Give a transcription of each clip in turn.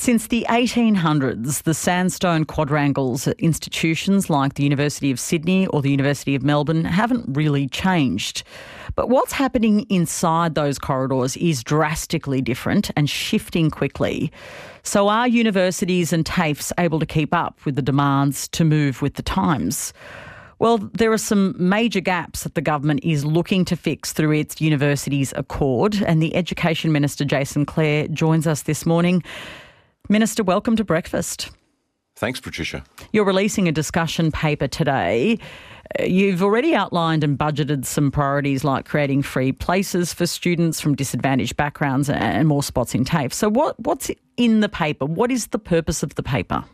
Since the 1800s, the sandstone quadrangles at institutions like the University of Sydney or the University of Melbourne haven't really changed. But what's happening inside those corridors is drastically different and shifting quickly. So, are universities and TAFEs able to keep up with the demands to move with the times? Well, there are some major gaps that the government is looking to fix through its Universities Accord, and the Education Minister, Jason Clare, joins us this morning. Minister, welcome to breakfast. Thanks, Patricia. You're releasing a discussion paper today. Uh, you've already outlined and budgeted some priorities like creating free places for students from disadvantaged backgrounds and more spots in TAFE. So, what, what's in the paper? What is the purpose of the paper?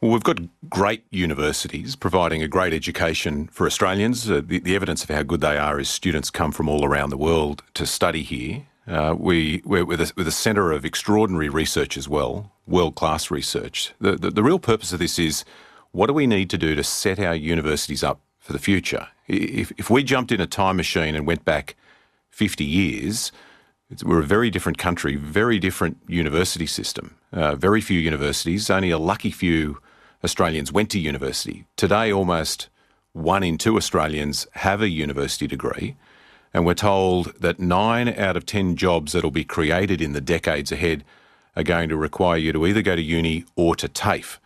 Well, we've got great universities providing a great education for Australians. Uh, the, the, evidence of how good they are is students come from all around the world to study here. Uh, we, we're with a, with a centre of extraordinary research as well, world class research. The, the, the real purpose of this is what do we need to do to set our universities up for the future? If, if we jumped in a time machine and went back 50 years, we're a very different country, very different university system. Uh, very few universities, only a lucky few Australians went to university. Today, almost one in two Australians have a university degree. And we're told that nine out of 10 jobs that will be created in the decades ahead are going to require you to either go to uni or to TAFE.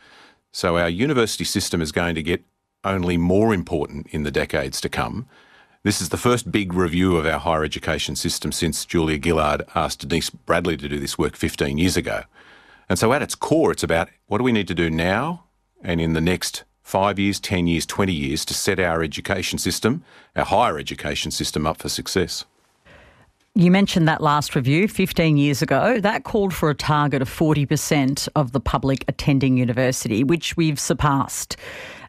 So our university system is going to get only more important in the decades to come. This is the first big review of our higher education system since Julia Gillard asked Denise Bradley to do this work 15 years ago. And so at its core, it's about what do we need to do now and in the next five years, 10 years, 20 years to set our education system, our higher education system, up for success. You mentioned that last review 15 years ago. That called for a target of 40% of the public attending university, which we've surpassed.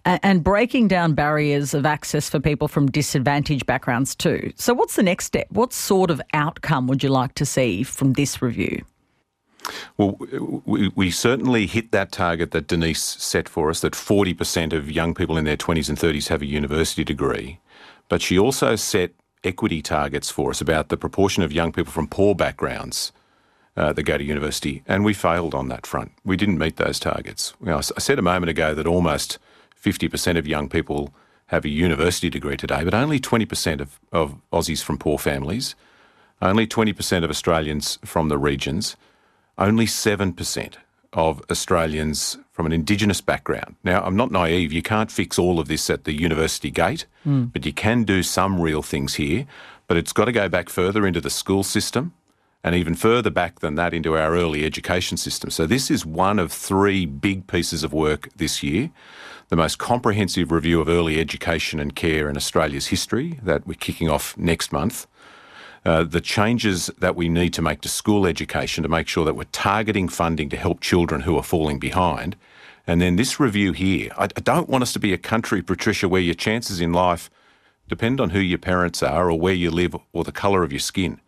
And breaking down barriers of access for people from disadvantaged backgrounds too. So, what's the next step? What sort of outcome would you like to see from this review? Well, we, we, certainly hit that target that Denise set for us that 40% of young people in their 20s and 30s have a university degree. But she also set equity targets for us about the proportion of young people from poor backgrounds uh, that go to university. And we failed on that front. We didn't meet those targets. You know, I said a moment ago that almost 50% of young people have a university degree today, but only 20% of, of Aussies from poor families, only 20% of Australians from the regions only 7% of Australians from an Indigenous background. Now, I'm not naive. You can't fix all of this at the university gate, mm. but you can do some real things here. But it's got to go back further into the school system and even further back than that into our early education system. So, this is one of three big pieces of work this year. The most comprehensive review of early education and care in Australia's history that we're kicking off next month. Uh, the changes that we need to make to school education to make sure that we're targeting funding to help children who are falling behind. And then this review here, I, I don't want us to be a country, Patricia, where your chances in life depend on who your parents are or where you live or the colour of your skin.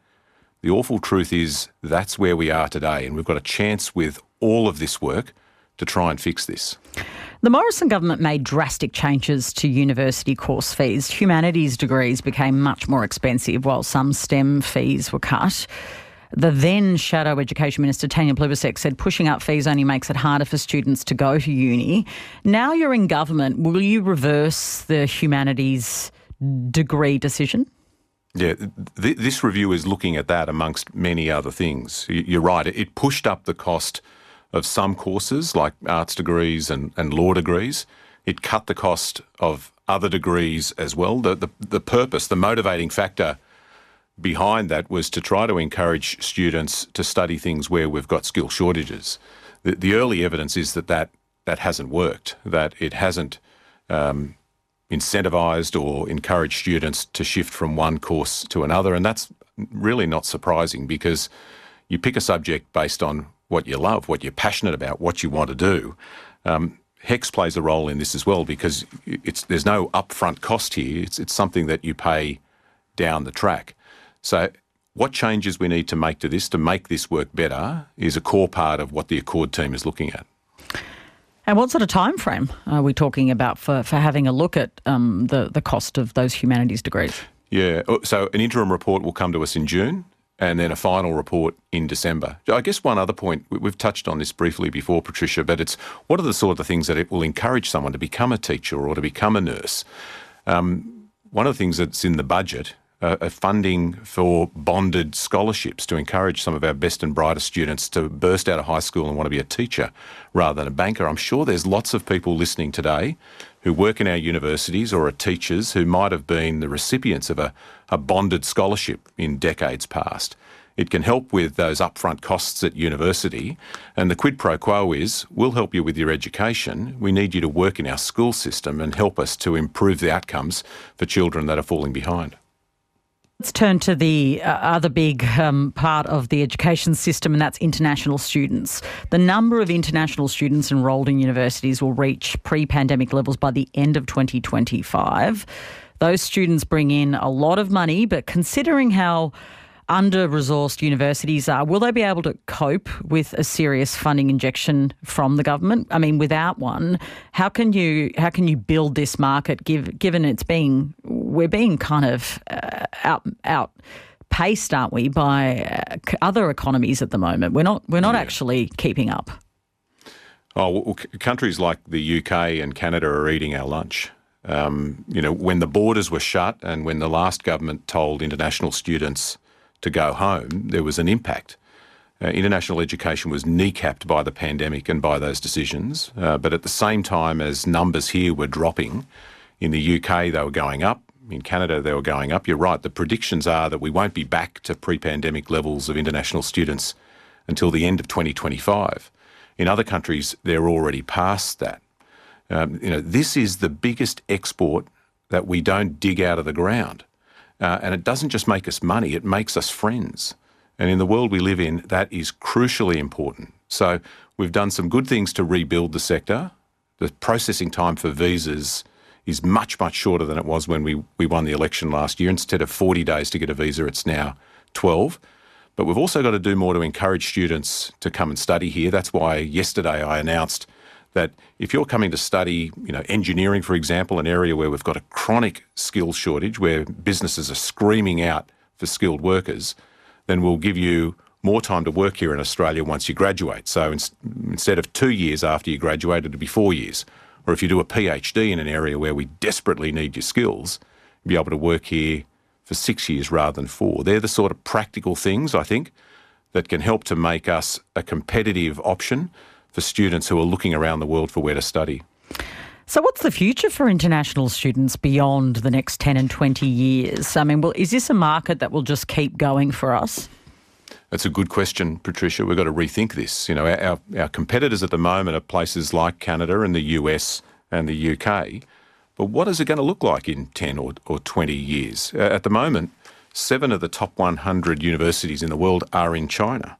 The awful truth is that's where we are today, and we've got a chance with all of this work to try and fix this. The Morrison government made drastic changes to university course fees. Humanities degrees became much more expensive, while some STEM fees were cut. The then Shadow Education Minister Tanya Plibersek said pushing up fees only makes it harder for students to go to uni. Now you're in government, will you reverse the humanities degree decision? Yeah, th- this review is looking at that amongst many other things. You're right, it pushed up the cost of some courses like arts degrees and, and law degrees. It cut the cost of other degrees as well. The, the, the purpose, the motivating factor behind that was to try to encourage students to study things where we've got skill shortages. The, the early evidence is that, that that hasn't worked, that it hasn't um, incentivised or encouraged students to shift from one course to another. And that's really not surprising because you pick a subject based on what you love, what you're passionate about, what you want to do. Um, HECS plays a role in this as well because it's, there's no upfront cost here. It's, it's something that you pay down the track. So, what changes we need to make to this to make this work better is a core part of what the Accord team is looking at. And what sort of time frame are we talking about for, for having a look at um, the, the cost of those humanities degrees? Yeah, oh, so an interim report will come to us in June and then a final report in December. I guess one other point, we've touched on this briefly before, Patricia, but it's what are the sort of things that it will encourage someone to become a teacher or to become a nurse? Um, one of the things that's in the budget uh, funding for bonded scholarships to encourage some of our best and brightest students to burst out of high school and want to be a teacher rather than a banker. I'm sure there's lots of people listening today who work in our universities or are teachers who might have been the recipients of a, a bonded scholarship in decades past. It can help with those upfront costs at university. And the quid pro quo is we'll help you with your education. We need you to work in our school system and help us to improve the outcomes for children that are falling behind. Let's turn to the uh, other big um, part of the education system, and that's international students. The number of international students enrolled in universities will reach pre pandemic levels by the end of 2025. Those students bring in a lot of money, but considering how under resourced universities are, will they be able to cope with a serious funding injection from the government? I mean, without one, how can you how can you build this market? Give, given it's being we're being kind of uh, out out paced, aren't we, by uh, other economies at the moment? We're not we're not yeah. actually keeping up. Oh, well, countries like the UK and Canada are eating our lunch. Um, you know, when the borders were shut and when the last government told international students to go home, there was an impact. Uh, international education was kneecapped by the pandemic and by those decisions. Uh, but at the same time as numbers here were dropping, in the UK they were going up. In Canada they were going up. You're right. The predictions are that we won't be back to pre-pandemic levels of international students until the end of 2025. In other countries, they're already past that. Um, you know, this is the biggest export that we don't dig out of the ground. Uh, and it doesn't just make us money, it makes us friends. And in the world we live in, that is crucially important. So we've done some good things to rebuild the sector. The processing time for visas is much, much shorter than it was when we, we won the election last year. Instead of 40 days to get a visa, it's now 12. But we've also got to do more to encourage students to come and study here. That's why yesterday I announced that if you're coming to study, you know, engineering, for example, an area where we've got a chronic skill shortage, where businesses are screaming out for skilled workers, then we'll give you more time to work here in Australia once you graduate. So in, instead of two years after you graduate, it'll be four years. Or if you do a PhD in an area where we desperately need your skills, you'll be able to work here for six years rather than four. They're the sort of practical things, I think, that can help to make us a competitive option for students who are looking around the world for where to study. So, what's the future for international students beyond the next 10 and 20 years? I mean, well, is this a market that will just keep going for us? That's a good question, Patricia. We've got to rethink this. You know, our, our competitors at the moment are places like Canada and the US and the UK. But what is it going to look like in 10 or, or 20 years? Uh, at the moment, seven of the top 100 universities in the world are in China.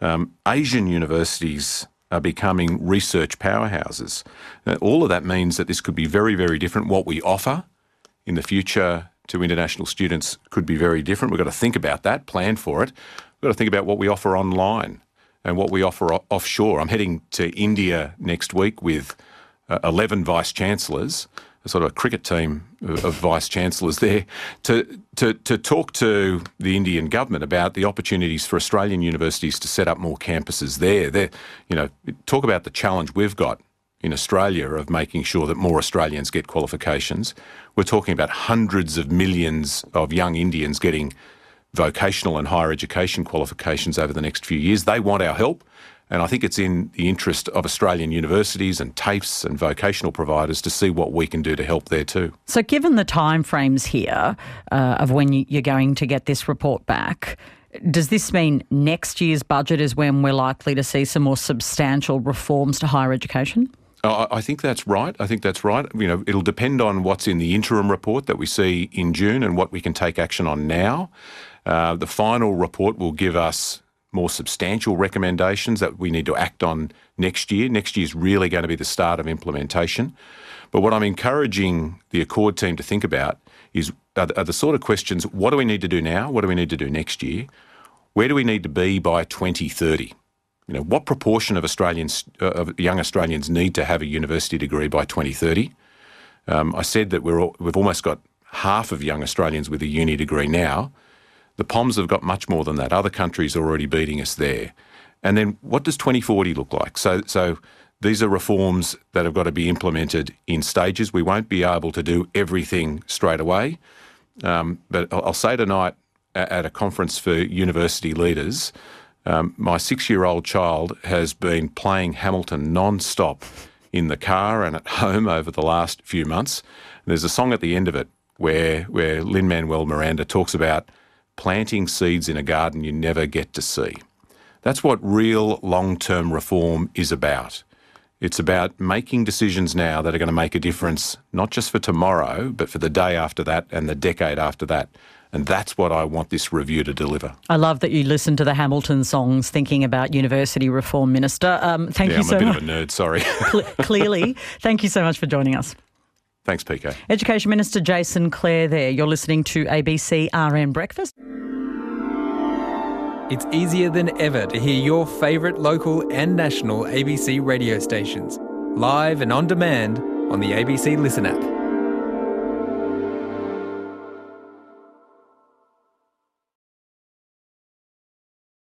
Um, Asian universities are becoming research powerhouses. Now, all of that means that this could be very, very different. What we offer in the future to international students could be very different. We've got to think about that, plan for it. We've got to think about what we offer online and what we offer offshore. I'm heading to India next week with uh, 11 vice chancellors a sort of a cricket team of vice chancellors there to, to, to talk to the Indian government about the opportunities for Australian universities to set up more campuses there. There, you know, talk about the challenge we've got in Australia of making sure that more Australians get qualifications. We're talking about hundreds of millions of young Indians getting vocational and higher education qualifications over the next few years. They want our help. And I think it's in the interest of Australian universities and TAFEs and vocational providers to see what we can do to help there too. So, given the timeframes here uh, of when you're going to get this report back, does this mean next year's budget is when we're likely to see some more substantial reforms to higher education? I think that's right. I think that's right. You know, it'll depend on what's in the interim report that we see in June and what we can take action on now. Uh, the final report will give us more substantial recommendations that we need to act on next year. Next year is really going to be the start of implementation. But what I'm encouraging the Accord team to think about is are the, are the sort of questions what do we need to do now? What do we need to do next year? Where do we need to be by 2030? You know, what proportion of Australians, uh, of young Australians, need to have a university degree by 2030? Um, I said that we're all, we've almost got half of young Australians with a uni degree now. The POMs have got much more than that. Other countries are already beating us there. And then what does 2040 look like? So, so these are reforms that have got to be implemented in stages. We won't be able to do everything straight away. Um, but I'll say tonight at a conference for university leaders, um, my six year old child has been playing Hamilton non stop in the car and at home over the last few months. there's a song at the end of it where, where Lin Manuel Miranda talks about planting seeds in a garden you never get to see. That's what real long term reform is about. It's about making decisions now that are going to make a difference, not just for tomorrow, but for the day after that and the decade after that. And that's what I want this review to deliver. I love that you listen to the Hamilton songs thinking about University Reform Minister. Um, thank yeah, you I'm so much. I'm a bit of a nerd, sorry. Clearly. Thank you so much for joining us. Thanks, PK. Education Minister Jason Clare there. You're listening to ABC RN Breakfast. It's easier than ever to hear your favourite local and national ABC radio stations, live and on demand on the ABC Listen app.